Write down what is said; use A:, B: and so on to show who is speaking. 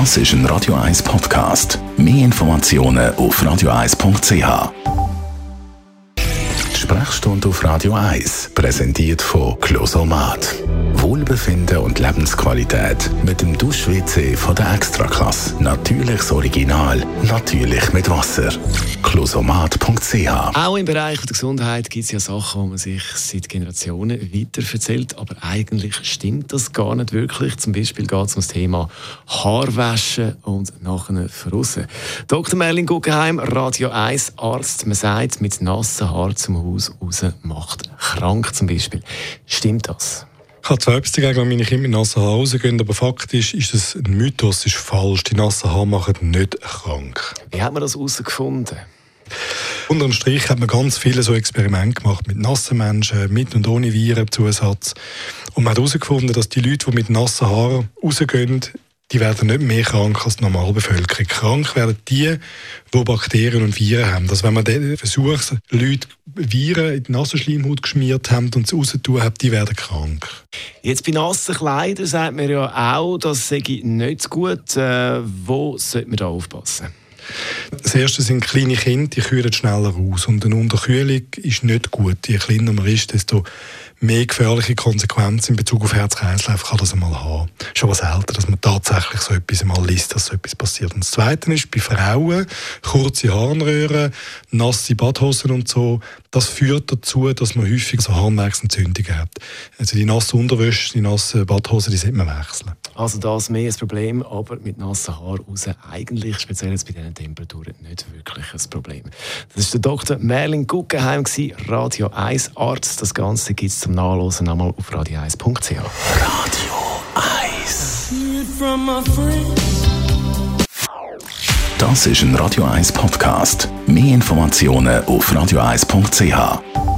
A: Das ist ein Radio 1 Podcast. Mehr Informationen auf radio1.ch. Die Sprechstunde auf Radio 1 präsentiert von Closomat. Wohlbefinden und Lebensqualität mit dem Dusch-WC von der Extraklasse. Natürliches Original, natürlich mit Wasser. Closomat.ch
B: Auch im Bereich der Gesundheit gibt es ja Sachen, wo man sich seit Generationen weiter erzählt, aber eigentlich stimmt das gar nicht wirklich. Zum Beispiel geht es um das Thema Haarwaschen und nachher Verrussen. Dr. Merlin Guggenheim, Radio 1 Arzt, man sagt, mit nassen Haaren zum Haus raus macht krank zum Beispiel. Stimmt das?
C: Ich habe zwar etwas dagegen, wenn meine Kinder mit nassen Haaren rausgehen, aber faktisch ist das ein Mythos, ist falsch. Die nassen Haare machen nicht krank.
B: Wie hat man das herausgefunden?
C: Unter dem Strich hat man ganz viele so Experimente gemacht mit nassen Menschen, mit und ohne Virenzusatz. Und man hat herausgefunden, dass die Leute, die mit nassen Haaren rausgehen, die werden nicht mehr krank als die Normalbevölkerung. Krank werden die, die Bakterien und Viren haben. Also wenn man versucht, Leute Viren in die Nasenschleimhaut geschmiert haben und sie raustun haben, die werden krank.
B: Jetzt bei nassen Kleidern sagt man ja auch, das sei nicht gut. Äh, wo sollte man da aufpassen?
C: Das erste sind kleine Kinder, die kühlen schneller aus. Und eine Unterkühlung ist nicht gut. Je kleiner man ist, desto mehr gefährliche Konsequenzen in Bezug auf Herz-Kreislauf kann das einmal haben. Schon was selten, dass man tatsächlich so etwas einmal liest, dass so etwas passiert. Und das Zweite ist, bei Frauen, kurze Harnröhren, nasse Badhosen und so, das führt dazu, dass man häufig so Harnwerksentzündungen hat. Also die nasse Unterwäsche, die nasse Badhose, die sollte man wechseln.
B: Also das mehr ein Problem, aber mit nassen Haaren raus eigentlich, speziell jetzt bei diesen Temperaturen, nicht wirklich ein Problem. Das war der Dr. Merlin Guggenheim, Radio 1 Arzt. Das Ganze gibt es zum Nachlesen einmal auf radio1.ch.
A: Radio 1 Das ist ein Radio 1 Podcast. Mehr Informationen auf radio1.ch.